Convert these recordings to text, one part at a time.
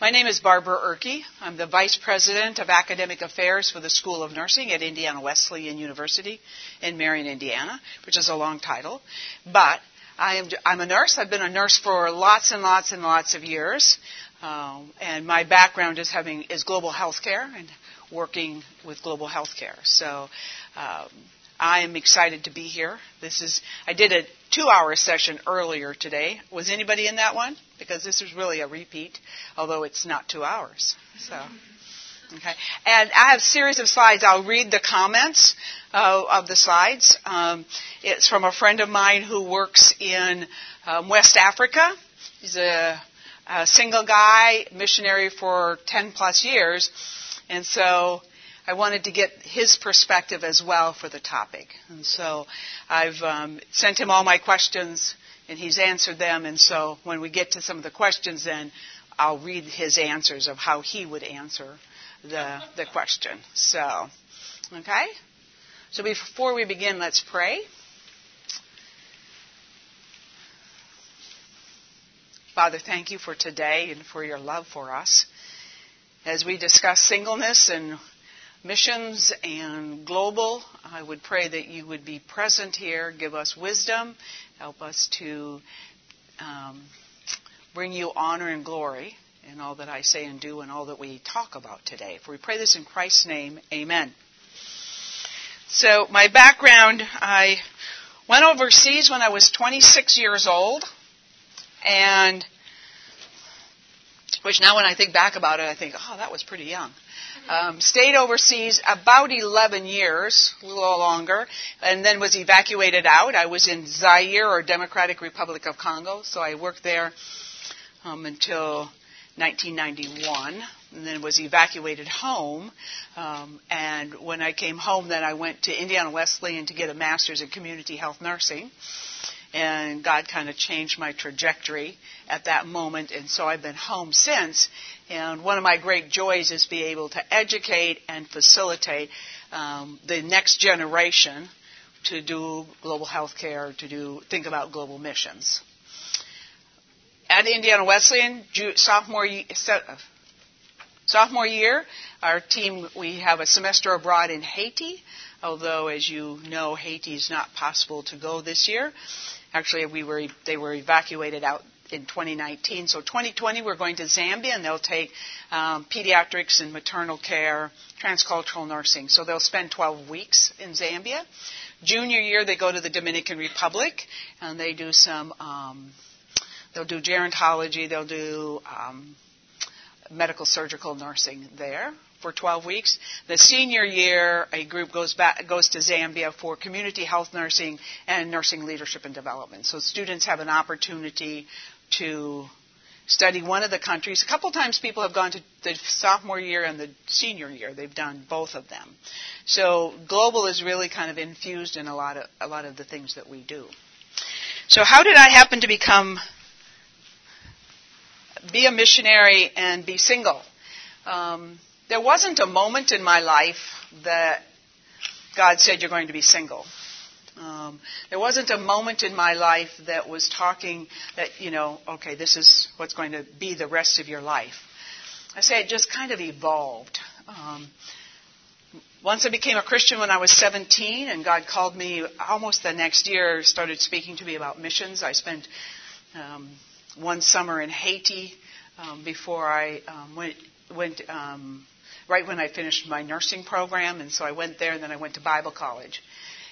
My name is Barbara Erke. I'm the Vice President of Academic Affairs for the School of Nursing at Indiana Wesleyan University in Marion, Indiana, which is a long title. But I am, I'm a nurse. I've been a nurse for lots and lots and lots of years. Um, and my background is having is global healthcare and working with global healthcare. So um, I am excited to be here. This is I did a two-hour session earlier today. Was anybody in that one? Because this is really a repeat, although it's not two hours. So. Okay. And I have a series of slides. I'll read the comments uh, of the slides. Um, it's from a friend of mine who works in um, West Africa. He's a, a single guy, missionary for 10 plus years. And so I wanted to get his perspective as well for the topic. And so I've um, sent him all my questions, and he's answered them. And so when we get to some of the questions, then I'll read his answers of how he would answer the, the question. So, okay? So before we begin, let's pray. Father, thank you for today and for your love for us. As we discuss singleness and missions and global. I would pray that you would be present here, give us wisdom, help us to um, bring you honor and glory in all that I say and do and all that we talk about today. For we pray this in Christ's name, amen. So, my background I went overseas when I was 26 years old, and which now when I think back about it, I think, oh, that was pretty young. Um, stayed overseas about 11 years, a little longer, and then was evacuated out. I was in Zaire or Democratic Republic of Congo, so I worked there um, until 1991, and then was evacuated home. Um, and when I came home, then I went to Indiana Wesleyan to get a master's in community health nursing and God kind of changed my trajectory at that moment, and so I've been home since. And one of my great joys is be able to educate and facilitate um, the next generation to do global health care, to do think about global missions. At Indiana Wesleyan, sophomore sophomore year, our team we have a semester abroad in Haiti. Although, as you know, Haiti is not possible to go this year. Actually, we were they were evacuated out in 2019. So 2020, we're going to Zambia, and they'll take um, pediatrics and maternal care, transcultural nursing. So they'll spend 12 weeks in Zambia. Junior year, they go to the Dominican Republic, and they do some. Um, they'll do gerontology. They'll do um, medical surgical nursing there for 12 weeks. The senior year, a group goes back goes to Zambia for community health nursing and nursing leadership and development. So students have an opportunity to study one of the countries. A couple times people have gone to the sophomore year and the senior year. They've done both of them. So global is really kind of infused in a lot of a lot of the things that we do. So how did I happen to become be a missionary and be single? Um, there wasn't a moment in my life that God said you're going to be single. Um, there wasn't a moment in my life that was talking that, you know, okay, this is what's going to be the rest of your life. I say it just kind of evolved. Um, once I became a Christian when I was 17, and God called me almost the next year, started speaking to me about missions. I spent um, one summer in Haiti um, before I um, went went um, right when I finished my nursing program, and so I went there, and then I went to Bible college.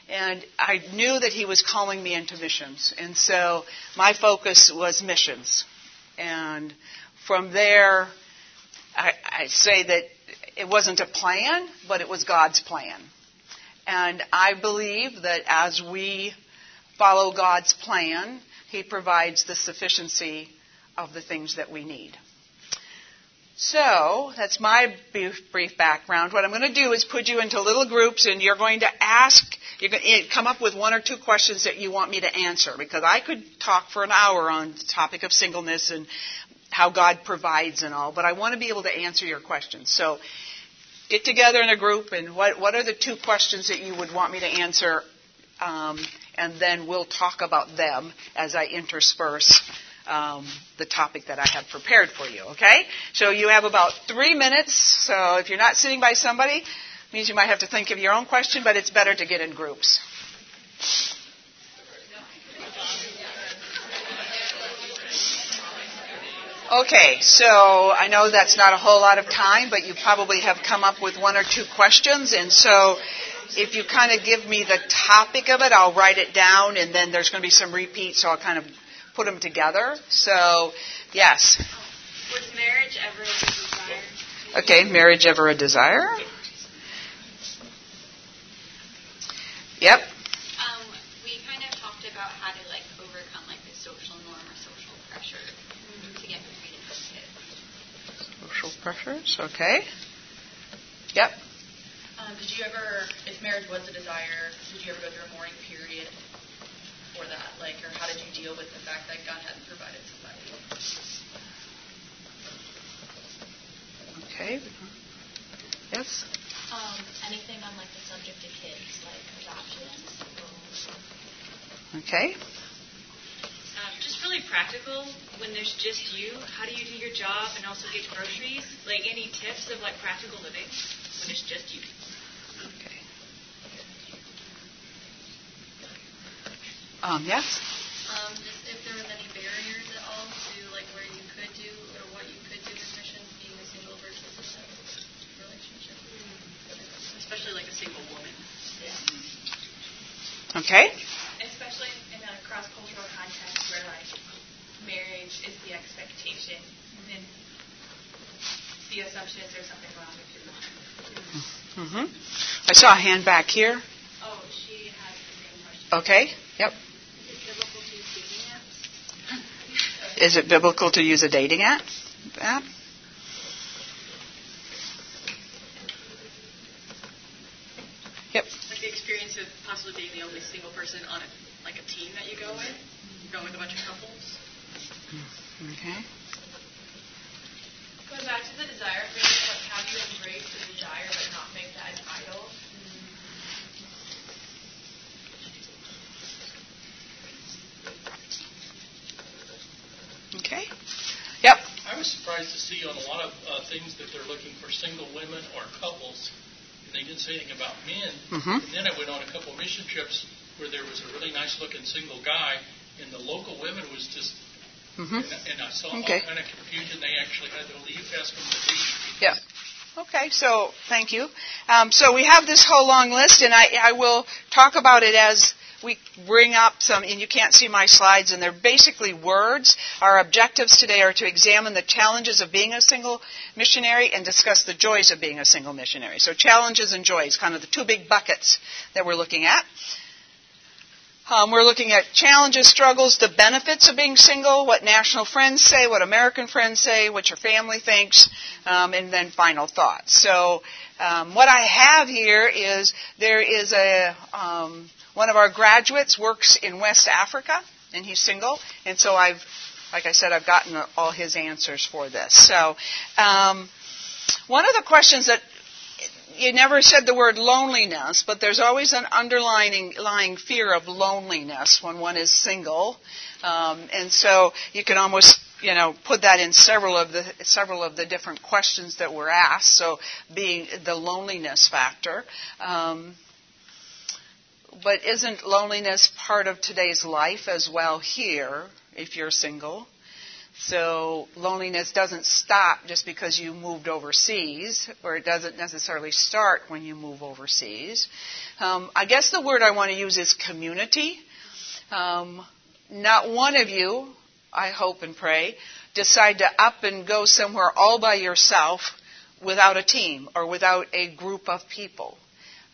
And I knew that he was calling me into missions, and so my focus was missions. And from there, I, I say that it wasn't a plan, but it was God's plan. And I believe that as we follow God's plan, He provides the sufficiency of the things that we need. So, that's my brief, background. What I'm going to do is put you into little groups and you're going to ask, you're going to eh, come up with one or two questions that you want me to answer because I could talk for an hour on the topic of singleness and how God provides and all, but I want to be able to answer your questions. So, get together in a group and what, what are the two questions that you would want me to answer? Um, and then we'll talk about them as I intersperse um, the topic that I have prepared for you. Okay? So you have about three minutes. So if you're not sitting by somebody, means you might have to think of your own question, but it's better to get in groups. Okay, so I know that's not a whole lot of time, but you probably have come up with one or two questions, and so if you kind of give me the topic of it, I'll write it down, and then there's going to be some repeats, so I'll kind of put them together. So, yes. Was marriage ever a desire? Okay, marriage ever a desire? Yep. Um, we kind of talked about how to like overcome like the social norm or social pressure to get married and have kids. Social pressures, okay. Yep. Um, did you ever, if marriage was a desire, did you ever go through a mourning period for that? Like, or how did you deal with the fact that God hadn't provided somebody? Okay. Yes. Um, anything on like the subject of kids, like adoption, Okay. Um, just really practical. When there's just you, how do you do your job and also get groceries? Like any tips of like practical living when it's just you? Okay. Um, yes. Um, just if there was any barriers at all to like where you could do or what you could do with missions, being a single versus a relationship, especially like a single woman. Okay. especially in a cross-cultural context where like marriage is the expectation and the assumption is there's something wrong if you're not. hmm I saw a hand back here. Oh, she has the same question. Okay. Yep. Is it biblical to use dating apps? Is it biblical to use a dating app? app? Yep. Like the experience of possibly being the only single person on a, like a team that you go with, going with a bunch of couples. Okay. Going back to the desire thing, like how do you embrace the desire but not make that an idol? Okay. Yep. I was surprised to see on a uh, things that they're looking for single women or couples. And they didn't say anything about men. Mhm. And then I went on a couple mission trips where there was a really nice looking single guy, and the local women was just, hmm and, and I saw Okay. all kind of confusion. They actually had to leave, ask them to leave. Yeah. Okay, so thank you. Um, so we have this whole long list, and I, I will talk about it as we bring up some, and you can't see my slides, and they're basically words. Our objectives today are to examine the challenges of being a single missionary and discuss the joys of being a single missionary. So challenges and joys, kind of the two big buckets that we're looking at. Um, we're looking at challenges, struggles, the benefits of being single, what national friends say, what American friends say, what your family thinks, um, and then final thoughts. So, um, what I have here is there is a um, one of our graduates works in West Africa, and he's single, and so I've, like I said, I've gotten all his answers for this. So, um, one of the questions that you never said the word loneliness, but there's always an underlying lying fear of loneliness when one is single, um, and so you can almost you know put that in several of the several of the different questions that were asked. So being the loneliness factor. Um, but isn't loneliness part of today's life as well here if you're single? So loneliness doesn't stop just because you moved overseas, or it doesn't necessarily start when you move overseas. Um, I guess the word I want to use is community. Um, not one of you, I hope and pray, decide to up and go somewhere all by yourself without a team or without a group of people.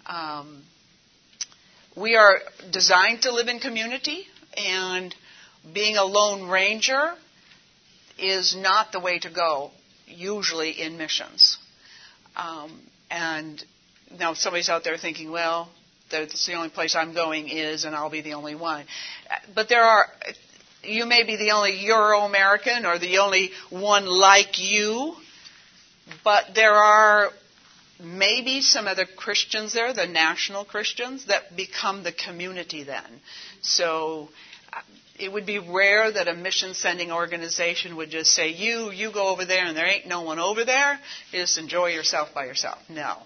Um, we are designed to live in community, and being a lone ranger is not the way to go, usually in missions. Um, and now somebody's out there thinking, well, that's the only place I'm going is, and I'll be the only one. But there are, you may be the only Euro American or the only one like you, but there are maybe some other Christians there, the national Christians, that become the community then. So it would be rare that a mission sending organization would just say, you, you go over there and there ain't no one over there. Just enjoy yourself by yourself. No.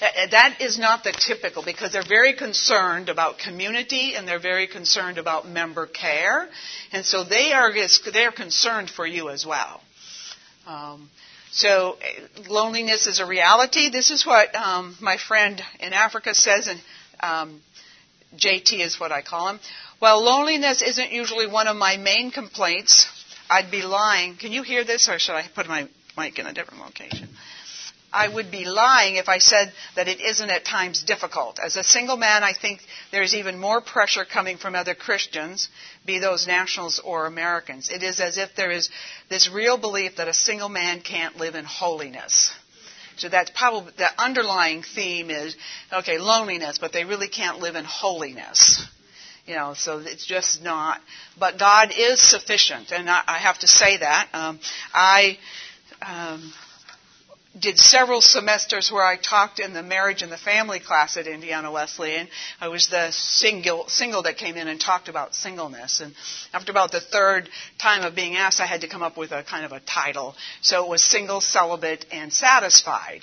That is not the typical because they're very concerned about community and they're very concerned about member care. And so they are, they're concerned for you as well. Um, so loneliness is a reality. This is what um, my friend in Africa says, and um, JT is what I call him. Well, loneliness isn't usually one of my main complaints. I'd be lying. Can you hear this, or should I put my mic in a different location? I would be lying if I said that it isn't at times difficult. As a single man, I think there's even more pressure coming from other Christians, be those nationals or Americans. It is as if there is this real belief that a single man can't live in holiness. So that's probably the underlying theme is okay, loneliness, but they really can't live in holiness. You know, so it's just not. But God is sufficient, and I, I have to say that. Um, I um, did several semesters where I talked in the marriage and the family class at Indiana Wesleyan. I was the single single that came in and talked about singleness. And after about the third time of being asked, I had to come up with a kind of a title. So it was single, celibate, and satisfied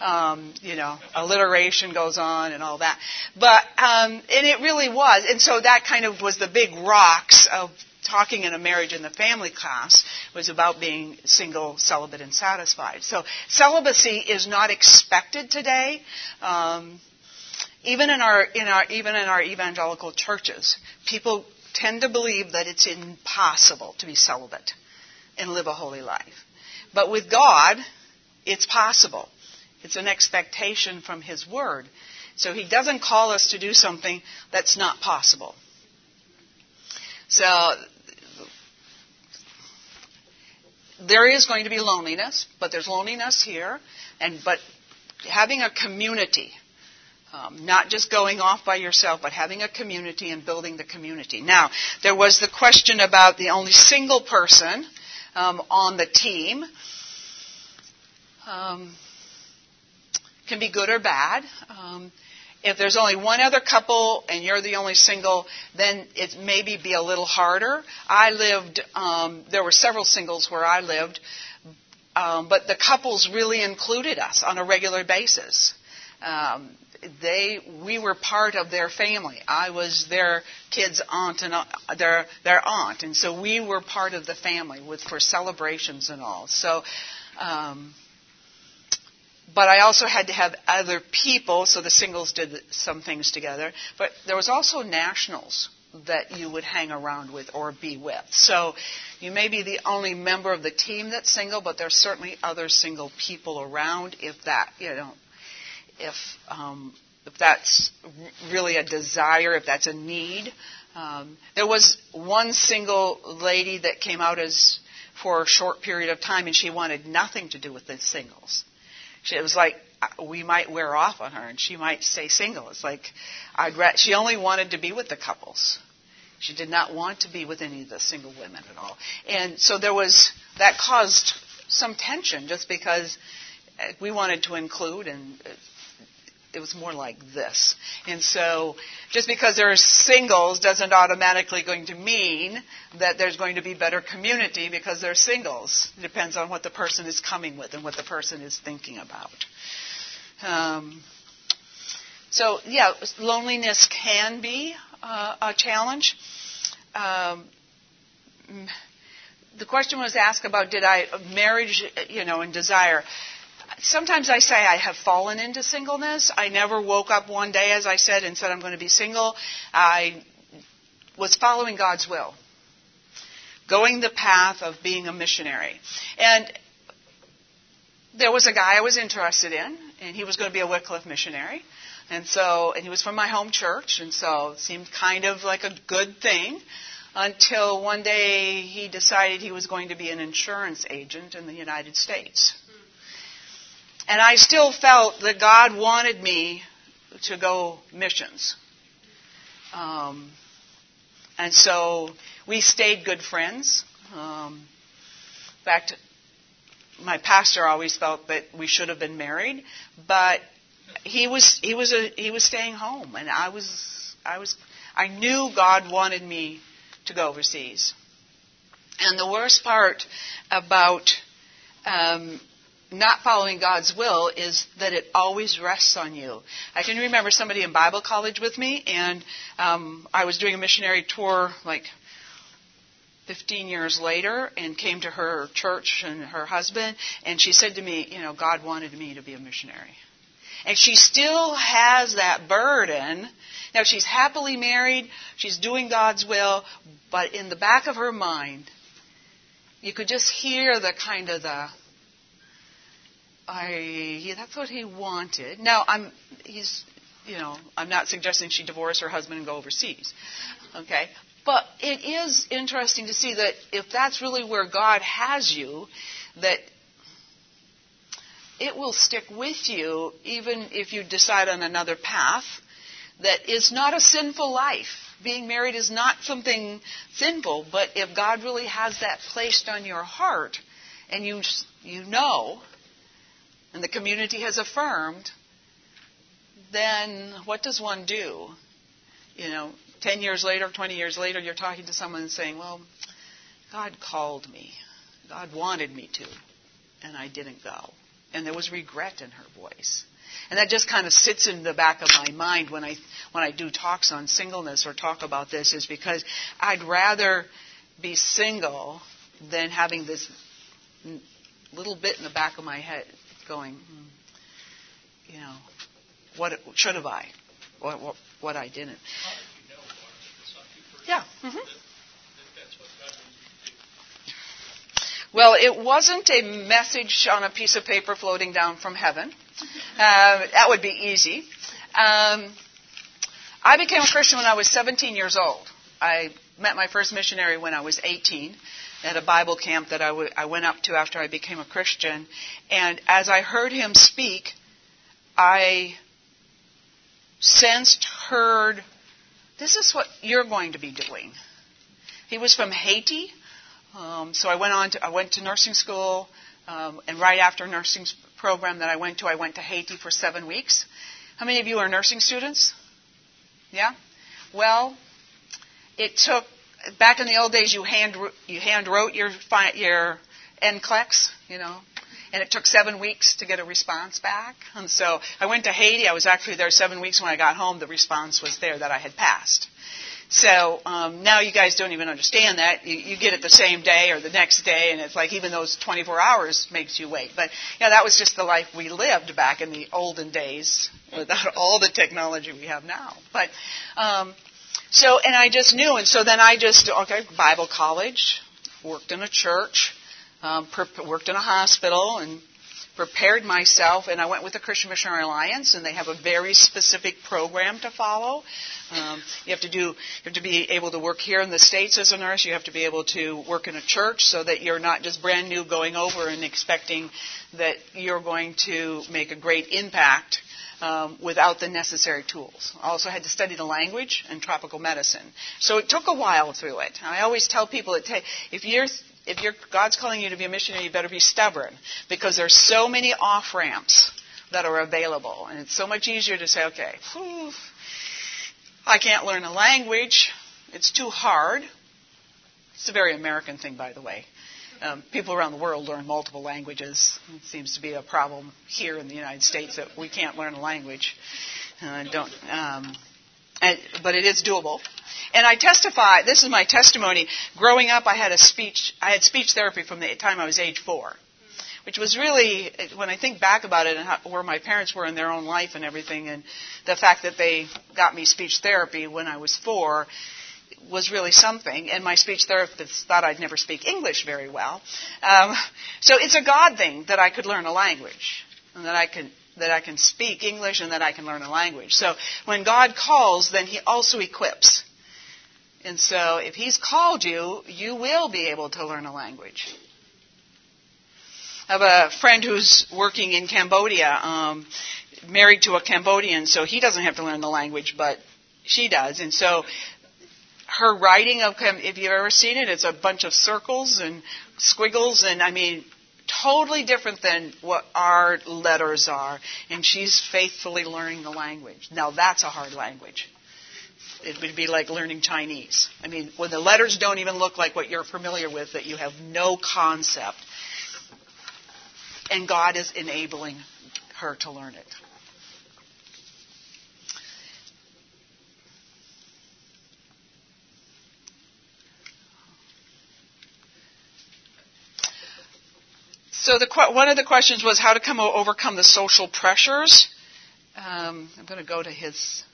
um, you know, alliteration goes on and all that. But um, and it really was, and so that kind of was the big rocks of talking in a marriage and the family class was about being single, celibate, and satisfied. So celibacy is not expected today. Um, even in our in our even in our evangelical churches, people tend to believe that it's impossible to be celibate and live a holy life. But with God, it's possible. It's an expectation from His Word. So He doesn't call us to do something that's not possible. So there is going to be loneliness, but there's loneliness here, and but having a community, um, not just going off by yourself, but having a community and building the community. Now, there was the question about the only single person um, on the team. Um, can be good or bad. Um, if there's only one other couple and you're the only single, then it maybe be a little harder. I lived, um, there were several singles where I lived, um, but the couples really included us on a regular basis. Um, they, we were part of their family. I was their kid's aunt and uh, their their aunt, and so we were part of the family with for celebrations and all. So. Um, but I also had to have other people, so the singles did some things together. But there was also nationals that you would hang around with or be with. So you may be the only member of the team that's single, but there's certainly other single people around if that, you know, if, um, if that's really a desire, if that's a need. Um, there was one single lady that came out as for a short period of time, and she wanted nothing to do with the singles. She, it was like we might wear off on her, and she might stay single. It's like I'd re- she only wanted to be with the couples. She did not want to be with any of the single women at all. And so there was that caused some tension just because uh, we wanted to include and uh, it was more like this. And so just because there are singles doesn't automatically going to mean that there's going to be better community because they're singles. It depends on what the person is coming with and what the person is thinking about. Um, so yeah, loneliness can be uh, a challenge. Um, the question was asked about did I marriage, you know, and desire sometimes I say I have fallen into singleness. I never woke up one day, as I said, and said I'm going to be single. I was following God's will, going the path of being a missionary. And there was a guy I was interested in, and he was going to be a Wycliffe missionary. And so, and he was from my home church, and so it seemed kind of like a good thing until one day he decided he was going to be an insurance agent in the United States. And I still felt that God wanted me to go missions. Um, and so we stayed good friends. Um, in fact, my pastor always felt that we should have been married, but he was he was a, he was staying home, and I was I was I knew God wanted me to go overseas. And the worst part about um, not following God's will is that it always rests on you. I can remember somebody in Bible college with me, and um, I was doing a missionary tour like 15 years later and came to her church and her husband, and she said to me, You know, God wanted me to be a missionary. And she still has that burden. Now, she's happily married, she's doing God's will, but in the back of her mind, you could just hear the kind of the I yeah, that's what he wanted. Now I'm he's you know I'm not suggesting she divorce her husband and go overseas, okay? But it is interesting to see that if that's really where God has you, that it will stick with you even if you decide on another path that is not a sinful life. Being married is not something sinful, but if God really has that placed on your heart and you you know and the community has affirmed, then what does one do? You know, 10 years later, 20 years later, you're talking to someone and saying, Well, God called me. God wanted me to, and I didn't go. And there was regret in her voice. And that just kind of sits in the back of my mind when I when I do talks on singleness or talk about this is because I'd rather be single than having this little bit in the back of my head going, hmm, you know, what should have I, what what, what I didn't. Yeah. Mm-hmm. Well, it wasn't a message on a piece of paper floating down from heaven. Uh, that would be easy. Um, I became a Christian when I was 17 years old. I met my first missionary when I was 18 at a Bible camp that I, w- I went up to after I became a Christian. And as I heard him speak, I sensed, heard, this is what you're going to be doing. He was from Haiti, um, so I went on to I went to nursing school, um, and right after nursing program that I went to, I went to Haiti for seven weeks. How many of you are nursing students? Yeah. Well, it took back in the old days, you hand you hand wrote your your NCLEX, you know, and it took seven weeks to get a response back. And so I went to Haiti. I was actually there seven weeks. When I got home, the response was there that I had passed. So um, now you guys don't even understand that. You, you get it the same day or the next day, and it's like even those 24 hours makes you wait. But yeah, that was just the life we lived back in the olden days without all the technology we have now. But um, so, and I just knew, and so then I just, okay, Bible college, worked in a church, um, per- worked in a hospital, and prepared myself, and I went with the Christian Missionary Alliance, and they have a very specific program to follow. Um, you have to do, you have to be able to work here in the states as a nurse. You have to be able to work in a church, so that you're not just brand new going over and expecting that you're going to make a great impact um, without the necessary tools. I also had to study the language and tropical medicine. So it took a while through it. I always tell people that if you're if you're, God's calling you to be a missionary, you better be stubborn because there's so many off ramps that are available, and it's so much easier to say, okay, whew, I can't learn a language; it's too hard. It's a very American thing, by the way. Um, people around the world learn multiple languages. It seems to be a problem here in the United States that we can't learn a language. Uh, don't, um, and, but it is doable. And I testify. This is my testimony. Growing up, I had a speech. I had speech therapy from the time I was age four, which was really when I think back about it and how, where my parents were in their own life and everything, and the fact that they got me speech therapy when I was four was really something, and my speech therapist thought I'd never speak English very well. Um, so it's a God thing that I could learn a language, and that I can that I can speak English, and that I can learn a language. So when God calls, then He also equips. And so if He's called you, you will be able to learn a language. I have a friend who's working in Cambodia, um, married to a Cambodian, so he doesn't have to learn the language, but she does. And so her writing of if you've ever seen it, it's a bunch of circles and squiggles, and I mean, totally different than what our letters are. And she's faithfully learning the language. Now that's a hard language. It would be like learning Chinese. I mean, when the letters don't even look like what you're familiar with, that you have no concept. And God is enabling her to learn it. So the, one of the questions was how to come overcome the social pressures. Um, I'm going to go to his.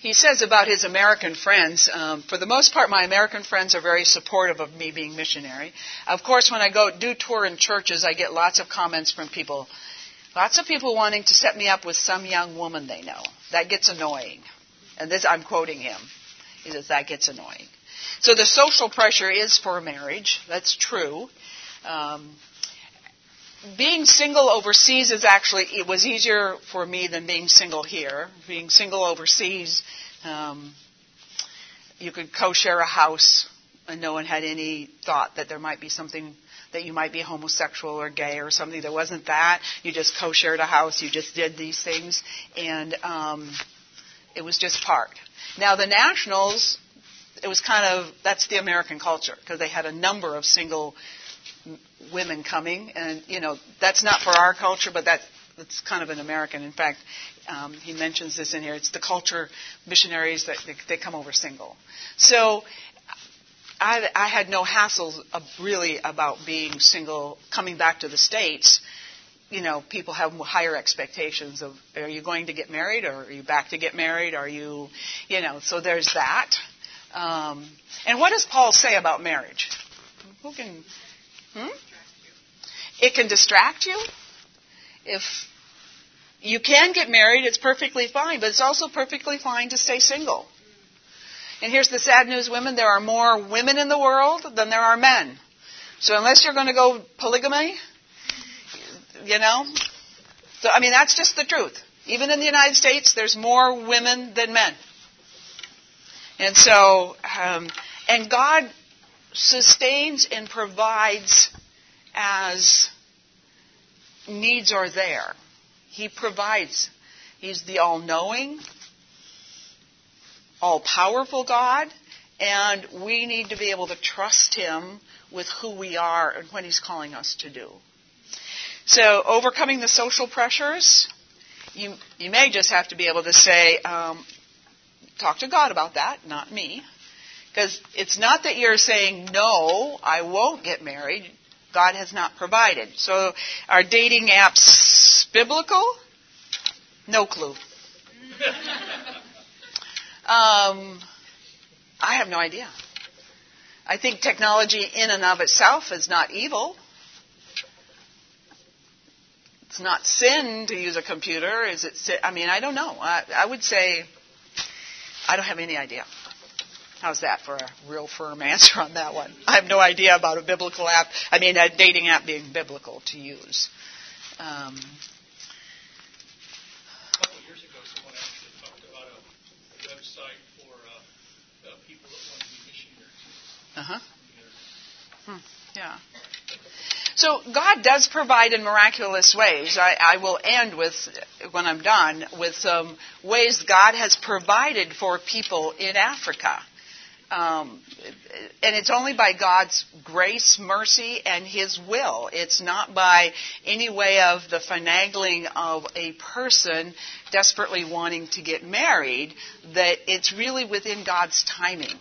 He says about his American friends, um, for the most part, my American friends are very supportive of me being missionary. Of course, when I go do tour in churches, I get lots of comments from people, lots of people wanting to set me up with some young woman they know. That gets annoying. And this, I'm quoting him. He says that gets annoying. So the social pressure is for marriage. That's true. Um, being single overseas is actually it was easier for me than being single here. Being single overseas, um, you could co-share a house, and no one had any thought that there might be something that you might be homosexual or gay or something. There wasn't that. You just co-shared a house. You just did these things, and um, it was just part. Now the nationals it was kind of that's the American culture because they had a number of single women coming, and you know that's not for our culture, but that that's kind of an American. In fact, um, he mentions this in here. It's the culture missionaries that they, they come over single. So I, I had no hassles of really about being single coming back to the states. You know, people have higher expectations of are you going to get married or are you back to get married? Are you, you know, so there's that. Um, and what does Paul say about marriage? Who can? Hmm? It can distract you. If you can get married, it's perfectly fine, but it's also perfectly fine to stay single. And here's the sad news, women: there are more women in the world than there are men. So unless you're going to go polygamy, you know, so I mean that's just the truth. Even in the United States, there's more women than men. And so, um, and God sustains and provides as needs are there. He provides. He's the all knowing, all powerful God, and we need to be able to trust Him with who we are and what He's calling us to do. So, overcoming the social pressures, you, you may just have to be able to say, um, talk to God about that, not me. Because it's not that you're saying, no, I won't get married. God has not provided. So are dating apps biblical? No clue. um, I have no idea. I think technology in and of itself is not evil. It's not sin to use a computer. Is it? I mean, I don't know. I, I would say I don't have any idea. How's that for a real firm answer on that one? I have no idea about a biblical app. I mean, a dating app being biblical to use. Um, a couple of years ago, someone actually talked about a website for uh, uh, people that want to be missionaries. Uh huh. Hmm. Yeah. So God does provide in miraculous ways. I, I, will end with, when I'm done, with some ways God has provided for people in Africa. Um, and it's only by God's grace, mercy, and His will. It's not by any way of the finagling of a person desperately wanting to get married, that it's really within God's timing.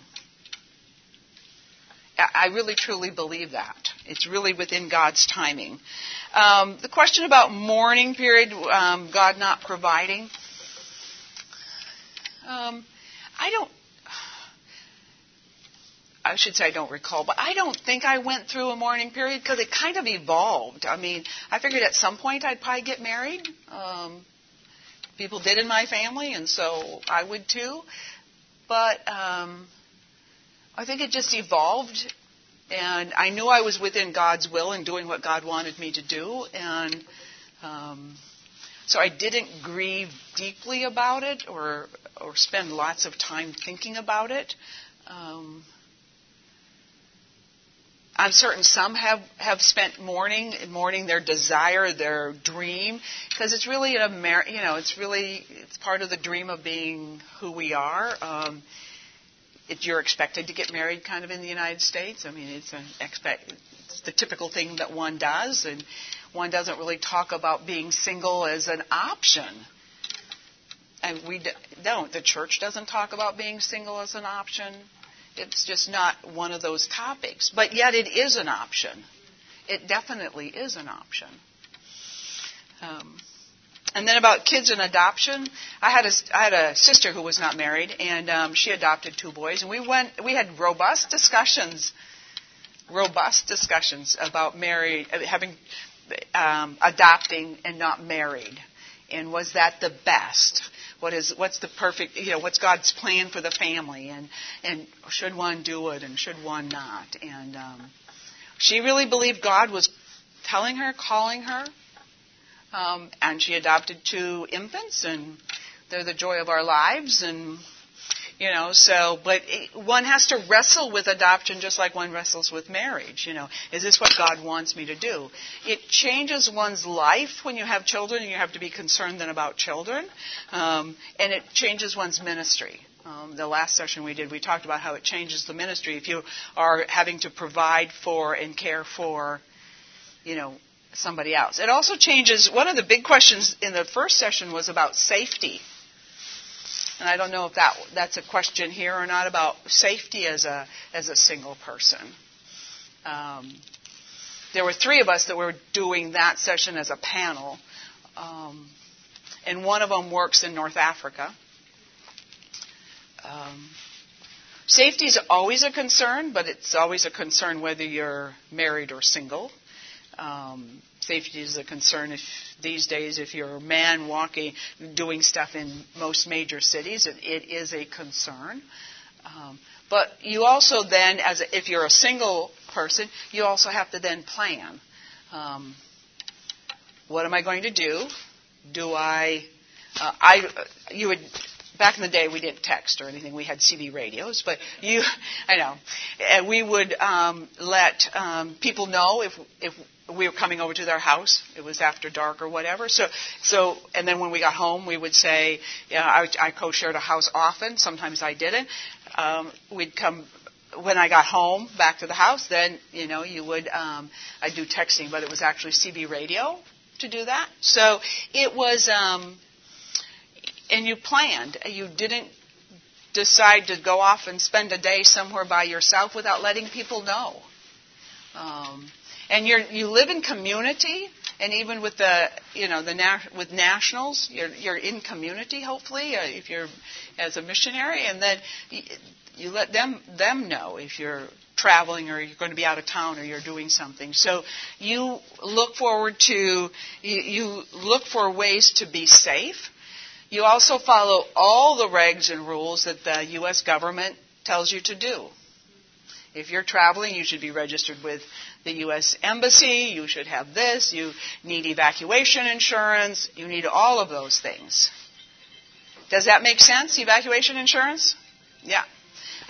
I really truly believe that. It's really within God's timing. Um, the question about mourning period, um, God not providing. Um, I don't. I should say I don't recall, but I don't think I went through a mourning period because it kind of evolved. I mean, I figured at some point I'd probably get married. Um, people did in my family, and so I would too. But um, I think it just evolved, and I knew I was within God's will and doing what God wanted me to do, and um, so I didn't grieve deeply about it or or spend lots of time thinking about it. Um, I'm certain some have, have spent mourning, mourning their desire, their dream, because it's really a, you know, it's really, it's part of the dream of being who we are. Um, if you're expected to get married kind of in the United States. I mean, it's an expect, it's the typical thing that one does, and one doesn't really talk about being single as an option. And we don't. The church doesn't talk about being single as an option. It's just not one of those topics. But yet it is an option. It definitely is an option. Um, and then about kids and adoption, I had a I had a sister who was not married, and um, she adopted two boys, and we went we had robust discussions, robust discussions about married having um, adopting and not married, and was that the best? What is what's the perfect you know what's God's plan for the family, and and should one do it and should one not? And um, she really believed God was telling her, calling her um, and she adopted two infants, and they're the joy of our lives. And you know, so but it, one has to wrestle with adoption just like one wrestles with marriage. You know, is this what God wants me to do? It changes one's life when you have children, and you have to be concerned then about children, um, and it changes one's ministry. Um, the last session we did, we talked about how it changes the ministry if you are having to provide for and care for, you know, somebody else. It also changes, one of the big questions in the first session was about safety. And I don't know if that, that's a question here or not about safety as a, as a single person. Um, there were three of us that were doing that session as a panel. Um, and one of them works in North Africa. Um, safety is always a concern, but it's always a concern whether you're married or single. Um, safety is a concern if these days if you're a man walking doing stuff in most major cities it, it is a concern. Um, but you also then as a, if you're a single person you also have to then plan. Um, what am i going to do? Do i uh, i you would back in the day we didn't text or anything we had cb radios but you i know and we would um, let um, people know if if we were coming over to their house. It was after dark or whatever. So, so, and then when we got home, we would say, yeah, I, I co-shared a house often. Sometimes I didn't. Um, we'd come when I got home back to the house. Then, you know, you would, um, I'd do texting, but it was actually CB radio to do that. So it was, um, and you planned. You didn't decide to go off and spend a day somewhere by yourself without letting people know. Um, and you're you live in community and even with the you know the with nationals you're you're in community hopefully uh, if you're as a missionary and then you, you let them them know if you're traveling or you're going to be out of town or you're doing something so you look forward to you, you look for ways to be safe you also follow all the regs and rules that the US government tells you to do if you're traveling, you should be registered with the U.S. Embassy. You should have this. You need evacuation insurance. You need all of those things. Does that make sense? Evacuation insurance? Yeah.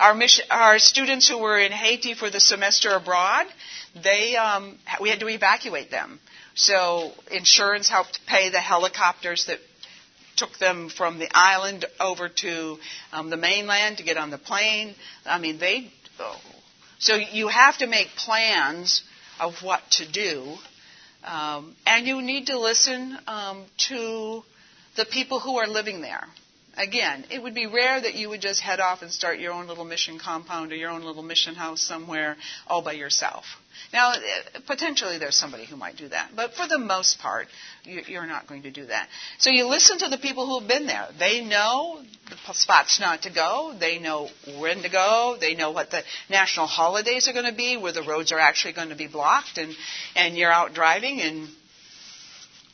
Our, mission, our students who were in Haiti for the semester abroad, they um, we had to evacuate them. So insurance helped pay the helicopters that took them from the island over to um, the mainland to get on the plane. I mean, they so you have to make plans of what to do, um, and you need to listen um, to the people who are living there. Again, it would be rare that you would just head off and start your own little mission compound or your own little mission house somewhere all by yourself. Now, uh, potentially there's somebody who might do that, but for the most part, you're not going to do that. So you listen to the people who have been there. They know the spots not to go. They know when to go. They know what the national holidays are going to be, where the roads are actually going to be blocked, and and you're out driving and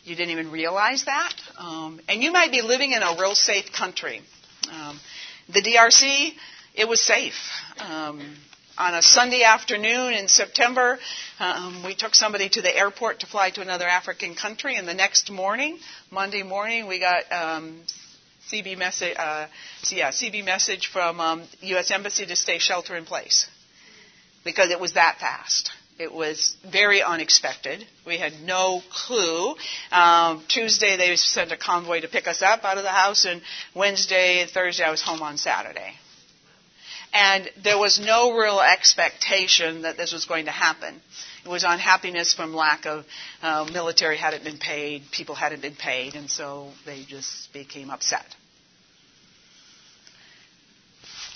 you didn't even realize that. Um, and you might be living in a real safe country. Um, the DRC, it was safe. Um, on a Sunday afternoon in September, um, we took somebody to the airport to fly to another African country, and the next morning, Monday morning, we got um, CB message, uh, yeah, CB message from um, U.S. Embassy to stay shelter in place because it was that fast. It was very unexpected. We had no clue. Um, Tuesday they sent a convoy to pick us up out of the house, and Wednesday, Thursday I was home on Saturday. And there was no real expectation that this was going to happen. It was unhappiness from lack of uh, military hadn't been paid, people hadn't been paid, and so they just became upset.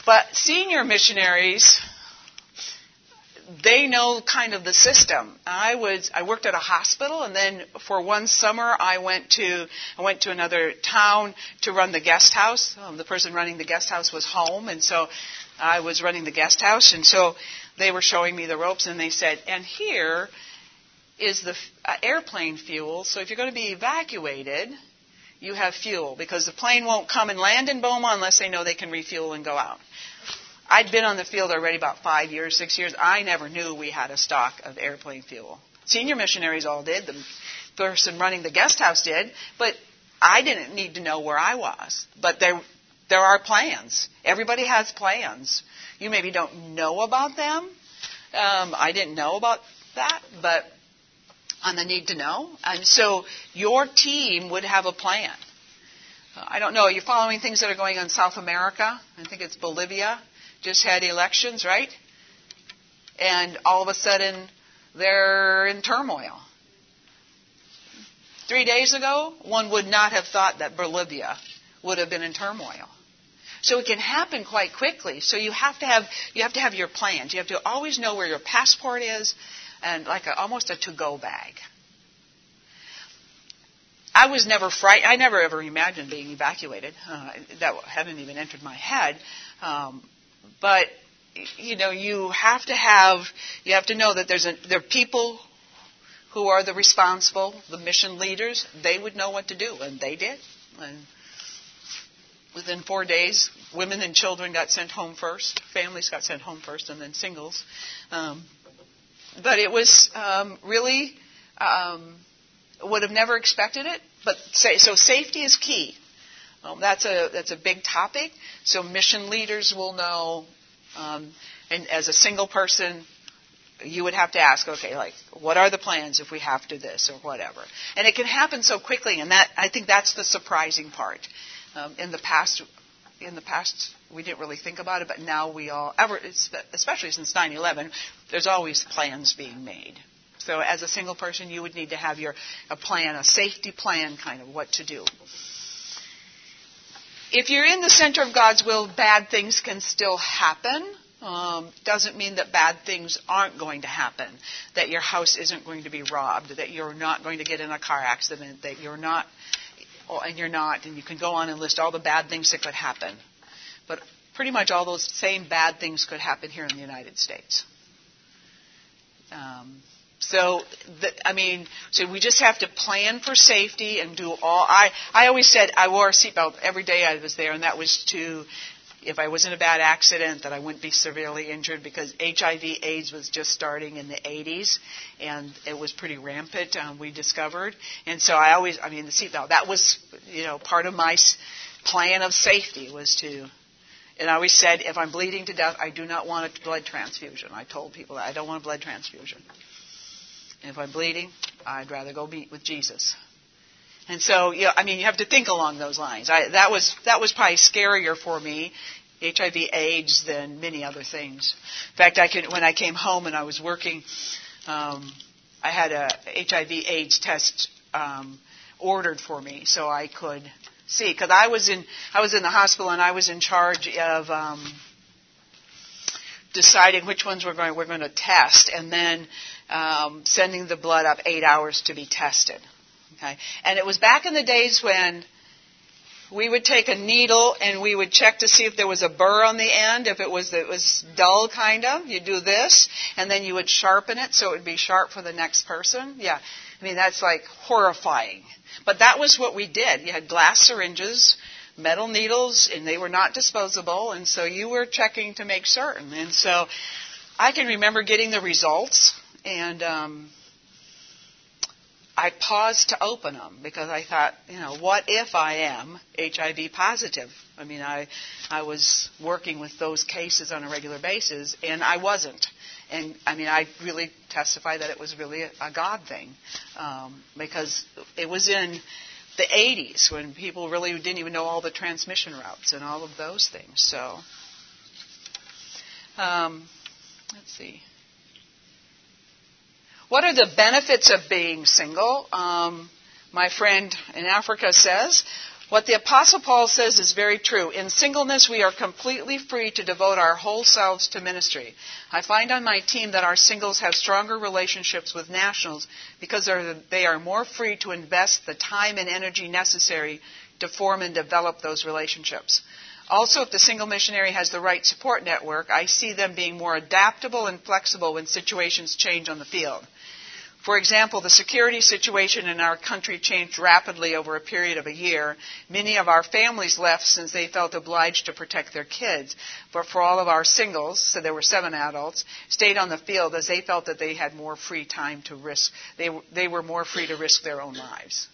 But senior missionaries they know kind of the system. I was I worked at a hospital and then for one summer I went to I went to another town to run the guest house. Um, the person running the guest house was home and so I was running the guest house and so they were showing me the ropes and they said, "And here is the uh, airplane fuel. So if you're going to be evacuated, you have fuel because the plane won't come and land in Boma unless they know they can refuel and go out." I'd been on the field already about five years, six years. I never knew we had a stock of airplane fuel. Senior missionaries all did. The person running the guest house did, but I didn't need to know where I was. But there, there are plans. Everybody has plans. You maybe don't know about them. Um, I didn't know about that, but on the need to know. And so your team would have a plan. I don't know. Are you following things that are going on in South America? I think it's Bolivia just had elections, right? And all of a sudden, they're in turmoil. Three days ago, one would not have thought that Bolivia would have been in turmoil. So it can happen quite quickly. So you have to have you have to have your plans. You have to always know where your passport is, and like a, almost a to-go bag. I was never frightened. I never ever imagined being evacuated. Uh, that hadn't even entered my head. Um, but you know, you have to have you have to know that there's a, there are people who are the responsible, the mission leaders. They would know what to do, and they did. And within four days, women and children got sent home first. Families got sent home first, and then singles. Um, but it was um, really um, would have never expected it. But say, so safety is key. Um, that's a that's a big topic. So mission leaders will know, um, and as a single person, you would have to ask, okay, like what are the plans if we have to this or whatever. And it can happen so quickly, and that I think that's the surprising part. Um, in the past, in the past we didn't really think about it, but now we all ever, especially since 9/11, there's always plans being made. So as a single person, you would need to have your a plan, a safety plan, kind of what to do if you're in the center of God's will, bad things can still happen. Um, doesn't mean that bad things aren't going to happen, that your house isn't going to be robbed, that you're not going to get in a car accident, that you're not, and you're not, and you can go on and list all the bad things that could happen. But pretty much all those same bad things could happen here in the United States. Um, so, the, I mean, so we just have to plan for safety and do all. I I always said I wore a seatbelt every day I was there, and that was to, if I was in a bad accident, that I wouldn't be severely injured because HIV/AIDS was just starting in the 80s, and it was pretty rampant. Um, we discovered, and so I always, I mean, the seatbelt that was, you know, part of my plan of safety was to and I always said, if I'm bleeding to death, I do not want a blood transfusion. I told people that I don't want a blood transfusion. If I'm bleeding, I'd rather go meet with Jesus. And so, know, I mean, you have to think along those lines. I, that was that was probably scarier for me, HIV/AIDS, than many other things. In fact, I could when I came home and I was working, um, I had a HIV/AIDS test um, ordered for me so I could see because I was in I was in the hospital and I was in charge of. Um, deciding which ones we're going we're going to test, and then um, sending the blood up eight hours to be tested. Okay, and it was back in the days when we would take a needle and we would check to see if there was a burr on the end. If it was it was dull, kind of, you do this, and then you would sharpen it so it would be sharp for the next person. Yeah, I mean that's like horrifying. But that was what we did. You had glass syringes, metal needles, and they were not disposable, and so you were checking to make certain. And so I can remember getting the results and um, I paused to open them because I thought, you know, what if I am HIV positive? I mean, I I was working with those cases on a regular basis, and I wasn't. And I mean, I really testify that it was really a, God thing um, because it was in the 80s when people really didn't even know all the transmission routes and all of those things. So, um, let's see. What are the benefits of being single? Um, my friend in Africa says, what the Apostle Paul says is very true. In singleness, we are completely free to devote our whole selves to ministry. I find on my team that our singles have stronger relationships with nationals because they are more free to invest the time and energy necessary to form and develop those relationships. Also, if the single missionary has the right support network, I see them being more adaptable and flexible when situations change on the field. For example, the security situation in our country changed rapidly over a period of a year. Many of our families left since they felt obliged to protect their kids. But for all of our singles, so there were seven adults, stayed on the field as they felt that they had more free time to risk. They, they were more free to risk their own lives.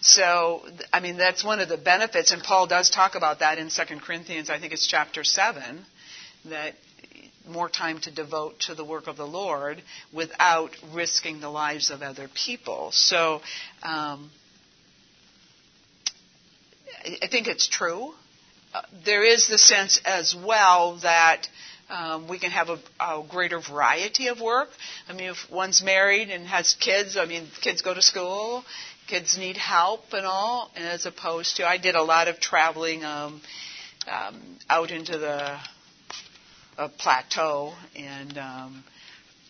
So, I mean, that's one of the benefits, and Paul does talk about that in 2 Corinthians, I think it's chapter 7, that more time to devote to the work of the Lord without risking the lives of other people. So um, I think it's true. Uh, there is the sense as well that um, we can have a, a, greater variety of work. I mean, if one's married and has kids, I mean, kids go to school, kids need help and all, as opposed to, I did a lot of traveling um, um, out into the a plateau and um,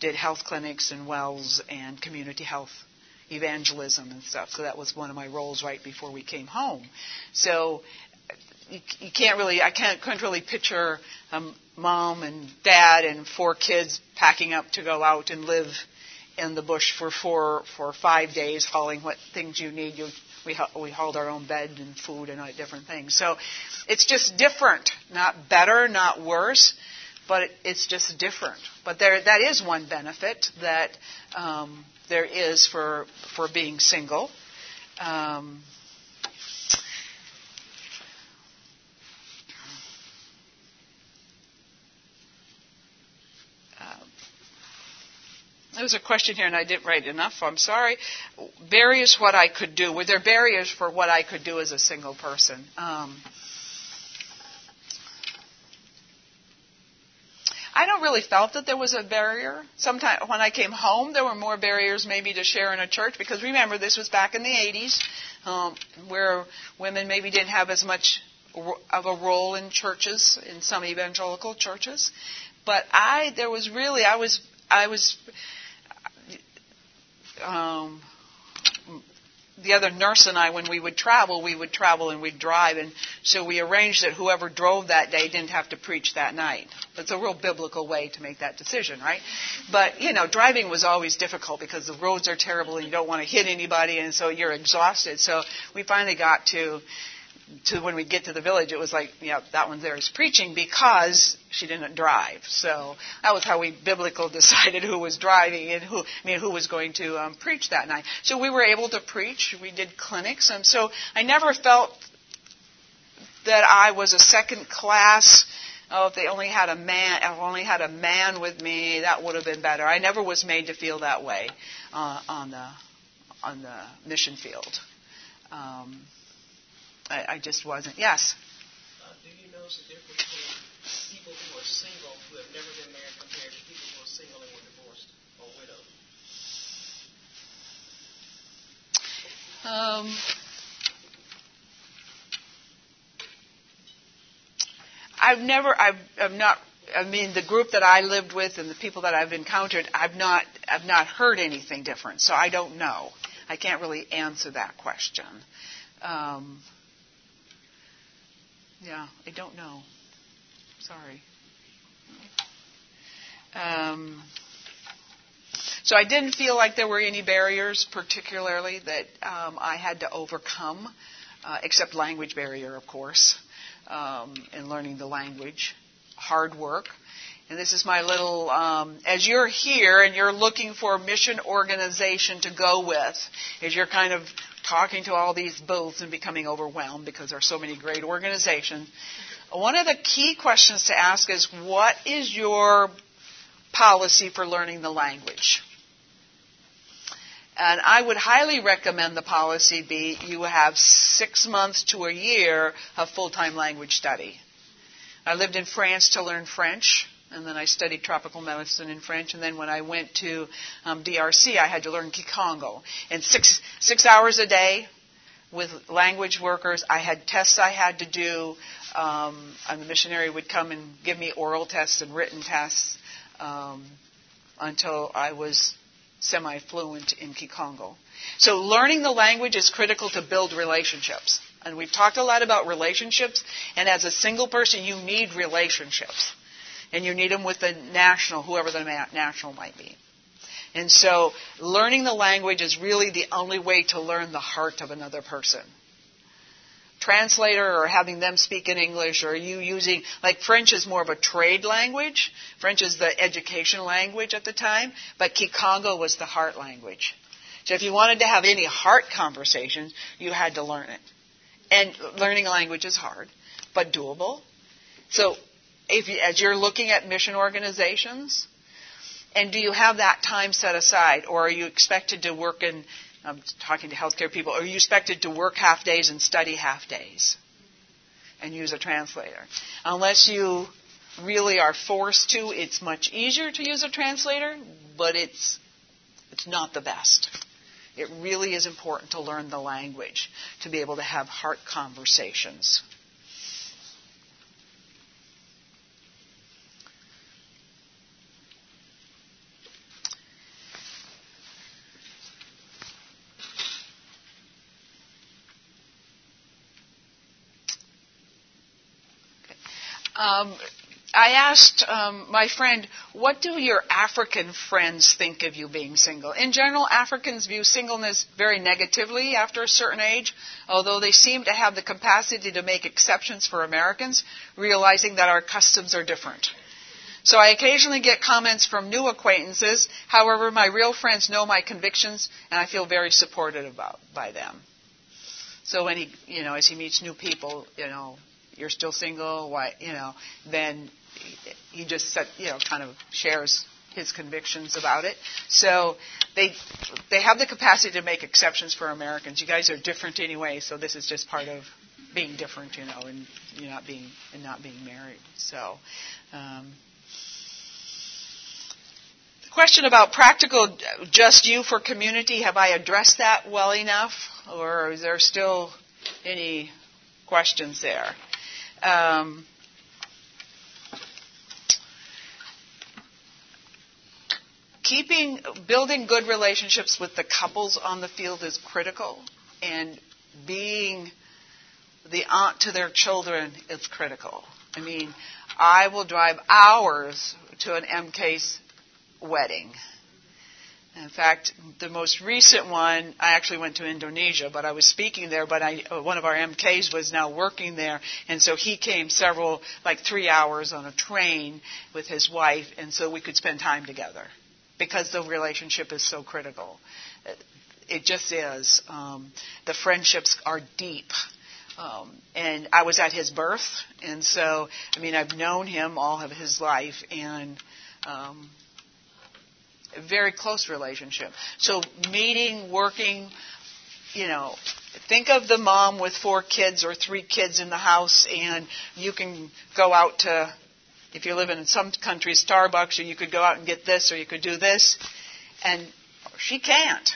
did health clinics and wells and community health evangelism and stuff. So that was one of my roles right before we came home. So you, you can't really, I can't, couldn't really picture a mom and dad and four kids packing up to go out and live in the bush for four, for five days, hauling what things you need. You, we, we hauled our own bed and food and different things. So it's just different, not better, not worse but it's just different. But there, that is one benefit that um, there is for for being single. Um, uh, there was a question here, and I didn't write enough. I'm sorry. Barriers, what I could do. Were there barriers for what I could do as a single person? Um, I don't really felt that there was a barrier. Sometimes when I came home, there were more barriers maybe to share in a church because remember this was back in the 80s, um, where women maybe didn't have as much of a role in churches in some evangelical churches. But I, there was really, I was, I was. Um, the other nurse and I, when we would travel, we would travel and we'd drive, and so we arranged that whoever drove that day didn't have to preach that night. It's a real biblical way to make that decision, right? But you know, driving was always difficult because the roads are terrible and you don't want to hit anybody, and so you're exhausted. So we finally got to to when we get to the village, it was like, yeah, that one there is preaching because she didn't drive. So that was how we biblical decided who was driving and who, I mean, who was going to um, preach that night. So we were able to preach. We did clinics, and so I never felt that I was a second class. Oh, if they only had a man, if only had a man with me, that would have been better. I never was made to feel that way uh, on the on the mission field. Um, I, I just wasn't. Yes. Uh, do you notice the difference between people who are single who have never been married compared to people who are single and were divorced or widowed? Um, I've never, I've, I've not. I mean, the group that I lived with and the people that I've encountered, I've not, I've not heard anything different. So I don't know. I can't really answer that question. Um, yeah, I don't know. Sorry. Um, so I didn't feel like there were any barriers, particularly that um, I had to overcome, uh, except language barrier, of course, um, in learning the language, hard work, and this is my little, um, as you're here and you're looking for a mission organization to go with, as you're kind of talking to all these booths and becoming overwhelmed because there are so many great organizations, one of the key questions to ask is what is your policy for learning the language? And I would highly recommend the policy be you have six months to a year of full time language study. I lived in France to learn French, and then I studied tropical medicine in French. And then when I went to um, DRC, I had to learn Kikongo. And six six hours a day with language workers. I had tests I had to do. Um, and the missionary would come and give me oral tests and written tests um, until I was semi fluent in Kikongo. So learning the language is critical to build relationships. And we've talked a lot about relationships, and as a single person, you need relationships. And you need them with the national, whoever the national might be. And so learning the language is really the only way to learn the heart of another person translator or having them speak in English or you using, like French is more of a trade language. French is the education language at the time, but Kikongo was the heart language. So if you wanted to have any heart conversations, you had to learn it. And learning a language is hard, but doable. So if you, as you're looking at mission organizations, and do you have that time set aside, or are you expected to work in I'm talking to healthcare people, are you expected to work half days and study half days and use a translator? Unless you really are forced to, it's much easier to use a translator, but it's, it's not the best. It really is important to learn the language to be able to have heart conversations. Um, I asked um, my friend, what do your African friends think of you being single? In general, Africans view singleness very negatively after a certain age, although they seem to have the capacity to make exceptions for Americans, realizing that our customs are different. So I occasionally get comments from new acquaintances. However, my real friends know my convictions, and I feel very supported about by them. So when he, you know, as he meets new people, you know, you're still single, why, you know, then he just you know, kind of shares his convictions about it. So they they have the capacity to make exceptions for Americans. You guys are different anyway, so this is just part of being different, you know, and you not being and not being married. So. Um, the question about practical just you for community have I addressed that well enough or is there still any questions there um, keeping building good relationships with the couples on the field is critical and being the aunt to their children is critical. I mean i will drive hours to an mk's wedding in fact, the most recent one, I actually went to Indonesia, but I was speaking there, but I, uh, one of our MKs was now working there, and so he came several, like three hours on a train with his wife, and so we could spend time together because the relationship is so critical. It just is. Um, the friendships are deep. Um, and I was at his birth, and so, I mean, I've known him all of his life, and um, very close relationship. So meeting, working, you know, think of the mom with four kids or three kids in the house, and you can go out to, if you live in some countries, Starbucks, or you could go out and get this, or you could do this, and she can't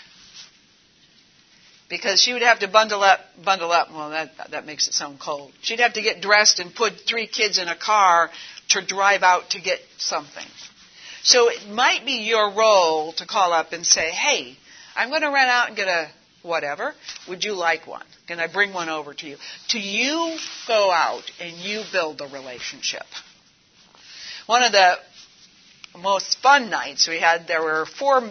because she would have to bundle up, bundle up. Well, that that makes it sound cold. She'd have to get dressed and put three kids in a car to drive out to get something. So it might be your role to call up and say, hey, I'm going to run out and get a whatever. Would you like one? Can I bring one over to you? To you go out and you build a relationship. One of the most fun nights we had, there were four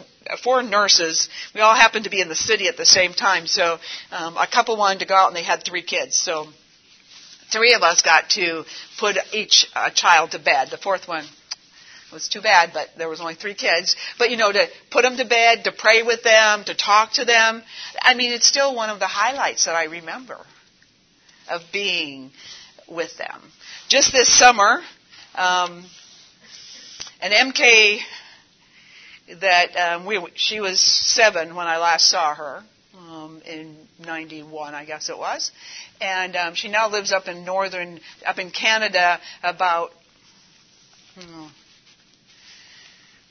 four nurses. We all happened to be in the city at the same time, so um, a couple wanted to go out and they had three kids. So three of us got to put each uh, child to bed. The fourth one It was too bad, but there was only three kids. But you know, to put them to bed, to pray with them, to talk to them. I mean, it's still one of the highlights that I remember of being with them. Just this summer, um, an MK that um, we, she was seven when I last saw her um, in '91, I guess it was, and um, she now lives up in northern, up in Canada, about hmm,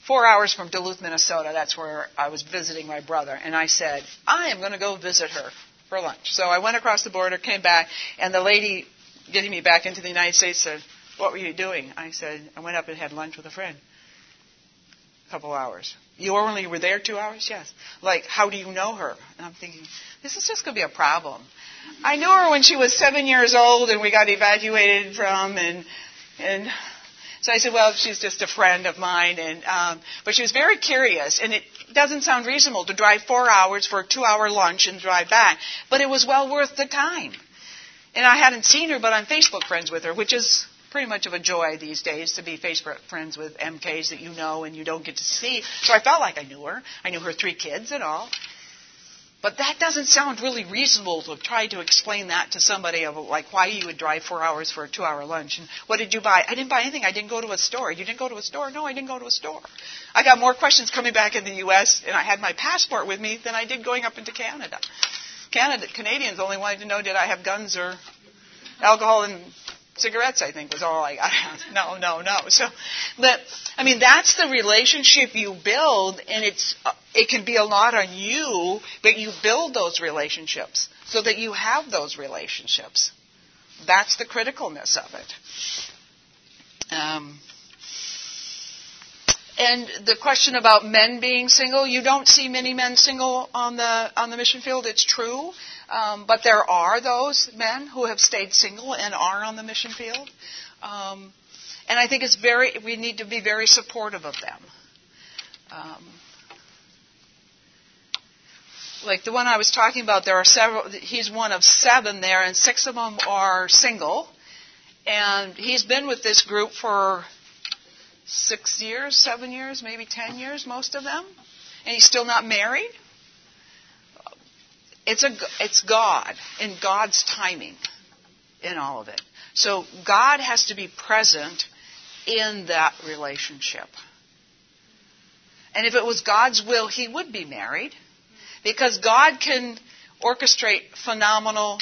four hours from Duluth, Minnesota. That's where I was visiting my brother, and I said, I am going to go visit her for lunch. So I went across the border, came back, and the lady getting me back into the United States said, "What were you doing?" I said, "I went up and had lunch with a friend." A couple hours. You only were there two hours? Yes. Like, how do you know her? And I'm thinking, this is just going to be a problem. I knew her when she was seven years old, and we got evacuated from, and and so I said, well, she's just a friend of mine, and um, but she was very curious, and it doesn't sound reasonable to drive four hours for a two-hour lunch and drive back, but it was well worth the time. And I hadn't seen her, but I'm Facebook friends with her, which is pretty much of a joy these days to be Facebook friends with MKs that you know and you don't get to see. So I felt like I knew her. I knew her three kids and all. But that doesn't sound really reasonable to try to explain that to somebody of like why you would drive four hours for a two hour lunch and what did you buy? I didn't buy anything. I didn't go to a store. You didn't go to a store? No, I didn't go to a store. I got more questions coming back in the US and I had my passport with me than I did going up into Canada. Canada Canadians only wanted to know did I have guns or alcohol and cigarettes, I think, was all I got. no, no, no. So, but I mean, that's the relationship you build, and it's uh, it can be a lot on you, but you build those relationships so that you have those relationships. That's the criticalness of it. Um, and the question about men being single, you don't see many men single on the on the mission field. It's true. Um, but there are those men who have stayed single and are on the mission field. Um, and I think it's very, we need to be very supportive of them. Um, like the one I was talking about, there are several, he's one of seven there, and six of them are single. And he's been with this group for six years, seven years, maybe ten years, most of them. And he's still not married. It's a it's God and God's timing in all of it. So God has to be present in that relationship. And if it was God's will, he would be married because God can orchestrate phenomenal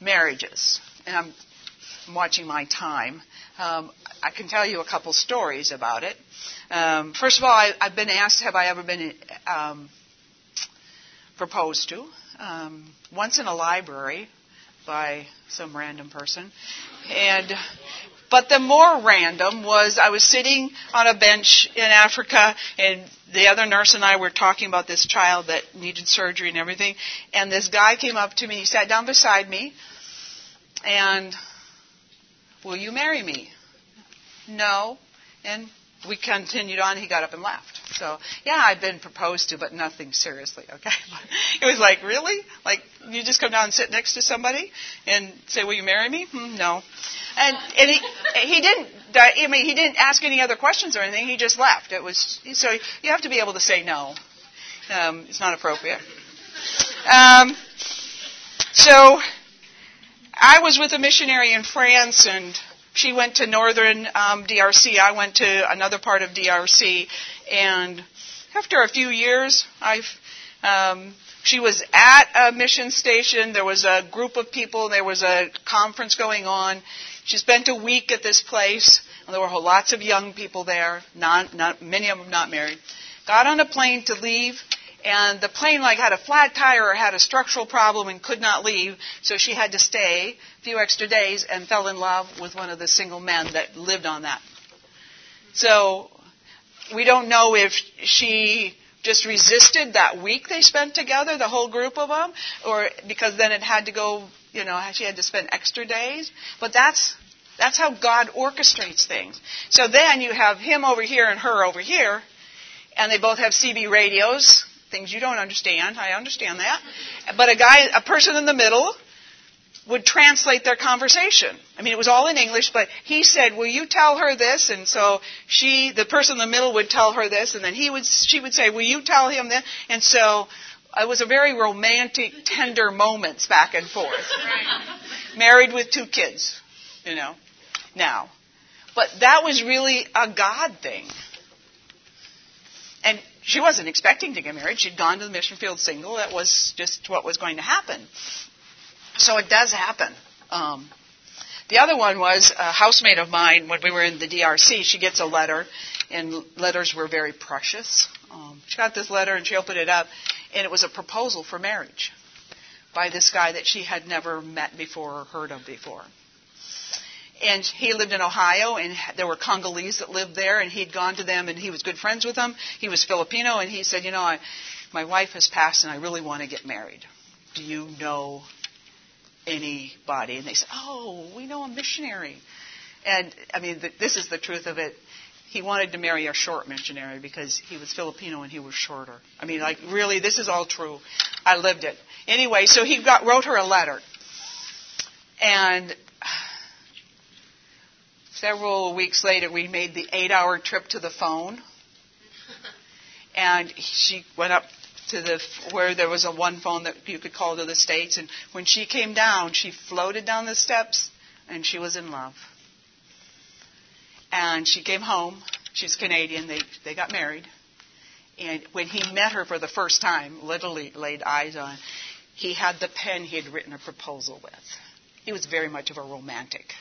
marriages. And I'm, I'm watching my time. Um, I can tell you a couple stories about it. Um, first of all, I, have been asked, have I ever been um, proposed to, um, once in a library by some random person. And but the more random was I was sitting on a bench in Africa and the other nurse and I were talking about this child that needed surgery and everything and this guy came up to me, he sat down beside me and will you marry me? No. And we continued on. He got up and left. So yeah, I've been proposed to, but nothing seriously. Okay, it was like really, like you just come down and sit next to somebody and say, "Will you marry me?" Hmm, no, and and he he didn't. I mean, he didn't ask any other questions or anything. He just left. It was so you have to be able to say no. Um, it's not appropriate. Um, so I was with a missionary in France and she went to northern um, DRC. I went to another part of DRC, and after a few years, I've um, she was at a mission station. There was a group of people. There was a conference going on. She spent a week at this place. And there were lots of young people there. Not, not many of them not married. Got on a plane to leave and the plane like had a flat tire or had a structural problem and could not leave, so she had to stay a few extra days and fell in love with one of the single men that lived on that. So we don't know if she just resisted that week they spent together, the whole group of them, or because then it had to go, you know, she had to spend extra days. But that's that's how God orchestrates things. So then you have him over here and her over here, and they both have CB radios, things you don't understand. I understand that. But a guy, a person in the middle would translate their conversation. I mean, it was all in English, but he said, "Will you tell her this?" And so she, the person in the middle, would tell her this, and then he would, she would say, "Will you tell him this?" And so it was a very romantic, tender moments back and forth. Married with two kids, you know, now. But that was really a God thing. And she wasn't expecting to get married. She'd gone to the mission field single. That was just what was going to happen. So it does happen. Um, the other one was a housemate of mine when we were in the DRC. She gets a letter, and letters were very precious. Um, she got this letter and she opened it up, and it was a proposal for marriage by this guy that she had never met before or heard of before. And he lived in Ohio, and there were Congolese that lived there, and he'd gone to them, and he was good friends with them. He was Filipino, and he said, "You know, I, my wife has passed, and I really want to get married. Do you know anybody?" And they said, "Oh, we know a missionary." And I mean, the, this is the truth of it. He wanted to marry a short missionary because he was Filipino and he was shorter. I mean, like really, this is all true. I lived it. Anyway, so he got, wrote her a letter, and several weeks later, we made the eight-hour trip to the phone, and she went up to the where there was a one phone that you could call to the states. And when she came down, she floated down the steps, and she was in love. And she came home. She's Canadian. They they got married. And when he met her for the first time, literally laid eyes on, he had the pen he had written a proposal with. He was very much of a romantic.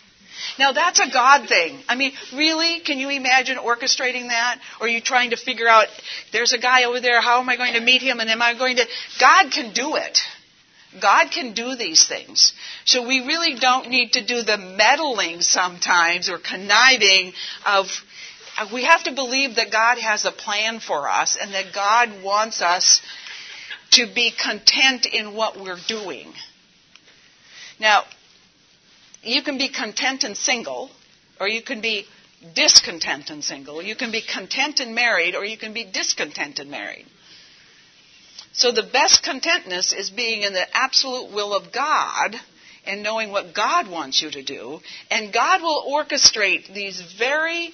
Now that's a God thing. I mean, really? Can you imagine orchestrating that? Or you trying to figure out, there's a guy over there, how am I going to meet him and am I going to. God can do it. God can do these things. So we really don't need to do the meddling sometimes or conniving of. We have to believe that God has a plan for us and that God wants us to be content in what we're doing. Now, you can be content and single, or you can be discontent and single. You can be content and married, or you can be discontent and married. So the best contentness is being in the absolute will of God and knowing what God wants you to do. And God will orchestrate these very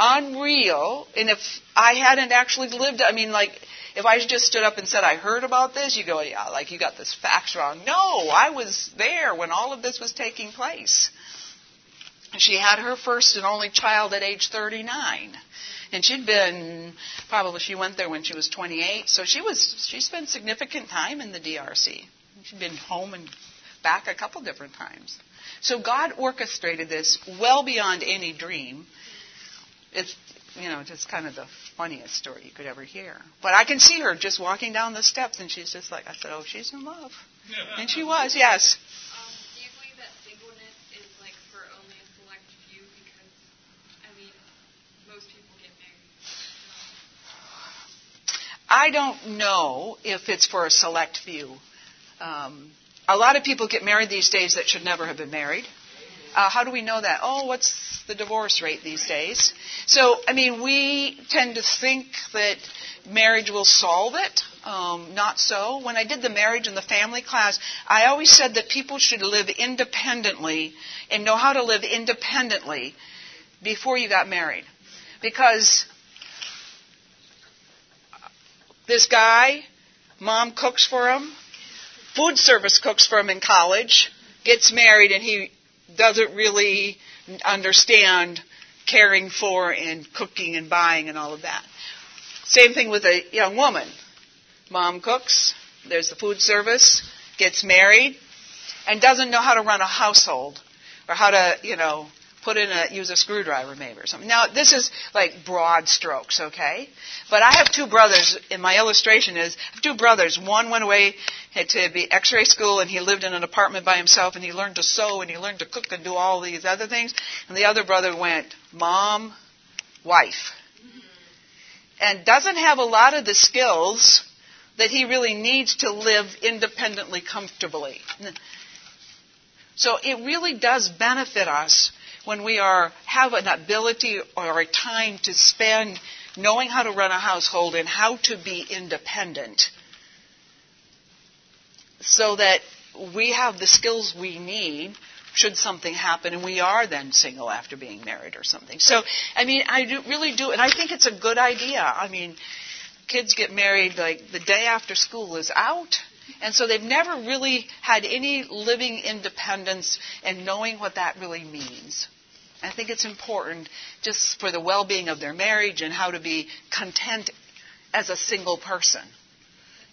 unreal, and if I hadn't actually lived, I mean, like, if I just stood up and said, I heard about this, you go, yeah, like you got this facts wrong. No, I was there when all of this was taking place. She had her first and only child at age 39. And she'd been, probably she went there when she was 28, so she was, she spent significant time in the DRC. She'd been home and back a couple different times. So God orchestrated this well beyond any dream. It's, you know, just kind of the funniest story you could ever hear. But I can see her just walking down the steps, and she's just like, I said, oh, she's in love. and she was, yes. Um, do you believe that singleness is like for only a select few? Because, I mean, most people get married. I don't know if it's for a select few. Um, a lot of people get married these days that should never have been married. Uh, how do we know that? Oh, what's the divorce rate these days? So, I mean, we tend to think that marriage will solve it. Um, not so. When I did the marriage and the family class, I always said that people should live independently and know how to live independently before you got married. Because this guy, mom cooks for him, food service cooks for him in college, gets married, and he doesn't really understand caring for and cooking and buying and all of that. Same thing with a young woman. Mom cooks, there's the food service, gets married, and doesn't know how to run a household or how to, you know, put in a use a screwdriver maybe or something. Now this is like broad strokes, okay? But I have two brothers. In my illustration is I have two brothers. One went away to be X-ray school, and he lived in an apartment by himself, and he learned to sew, and he learned to cook, and do all these other things. And the other brother went mom, wife, and doesn't have a lot of the skills that he really needs to live independently, comfortably. So it really does benefit us when we are have an ability or a time to spend knowing how to run a household and how to be independent so that we have the skills we need should something happen and we are then single after being married or something. So, I mean, I do, really do, and I think it's a good idea. I mean, kids get married like the day after school is out. And so they've never really had any living independence and knowing what that really means. I think it's important just for the well being of their marriage and how to be content as a single person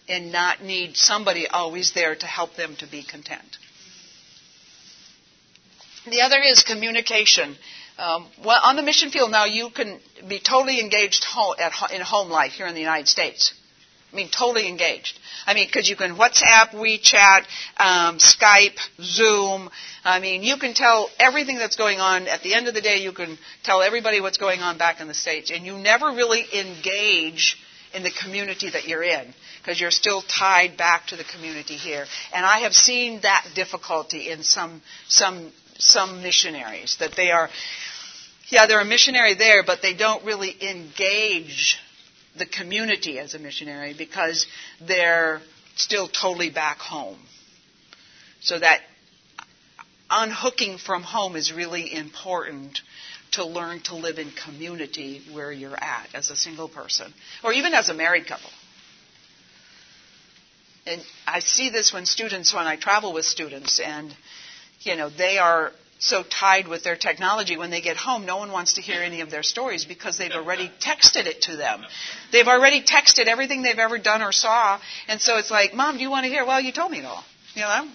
and not need somebody always there to help them to be content. The other is communication. Um, well, on the mission field now, you can be totally engaged at, in home life here in the United States. I mean, totally engaged. I mean, because you can WhatsApp, WeChat, um, Skype, Zoom. I mean, you can tell everything that's going on. At the end of the day, you can tell everybody what's going on back in the States. And you never really engage in the community that you're in because you're still tied back to the community here. And I have seen that difficulty in some, some, some missionaries that they are, yeah, they're a missionary there, but they don't really engage the community as a missionary because they're still totally back home. So that unhooking from home is really important to learn to live in community where you're at as a single person or even as a married couple. And I see this when students, when I travel with students, and, you know, they are so tied with their technology when they get home, no one wants to hear any of their stories because they've already texted it to them. They've already texted everything they've ever done or saw, and so it's like, Mom, do you want to hear? Well, you told me it all. You know?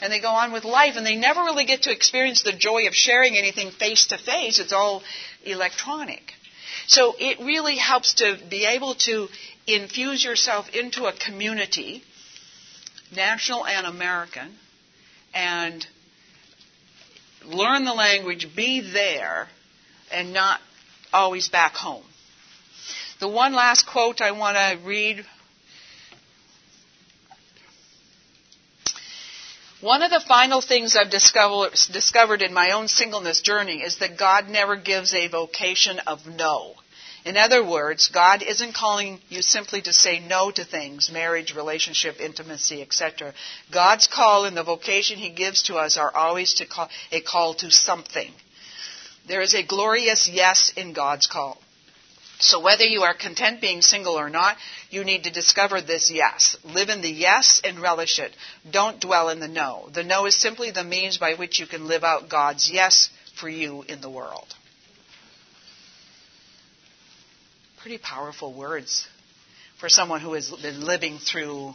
And they go on with life, and they never really get to experience the joy of sharing anything face to face. It's all electronic. So it really helps to be able to infuse yourself into a community, national and American, and learn the language, be there, and not always back home. The one last quote I want to read. One of the final things I've discovered in my own singleness journey is that God never gives a vocation of no. In other words, God isn't calling you simply to say no to things, marriage, relationship, intimacy, etc. God's call and the vocation He gives to us are always call, a call to something. There is a glorious yes in God's call. So whether you are content being single or not, you need to discover this yes. Live in the yes and relish it. Don't dwell in the no. The no is simply the means by which you can live out God's yes for you in the world. Pretty powerful words for someone who has been living through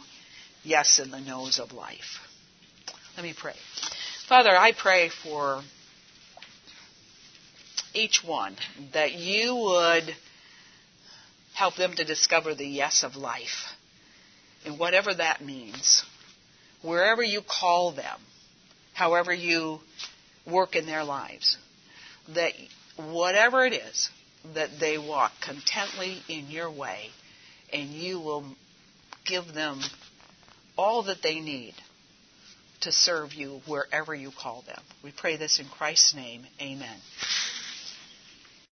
yes and the no's of life. Let me pray. Father, I pray for each one that you would help them to discover the yes of life and whatever that means. Wherever you call them, however you work in their lives, that whatever it is, that they walk contently in your way, and you will give them all that they need to serve you wherever you call them. We pray this in Christ's name. Amen.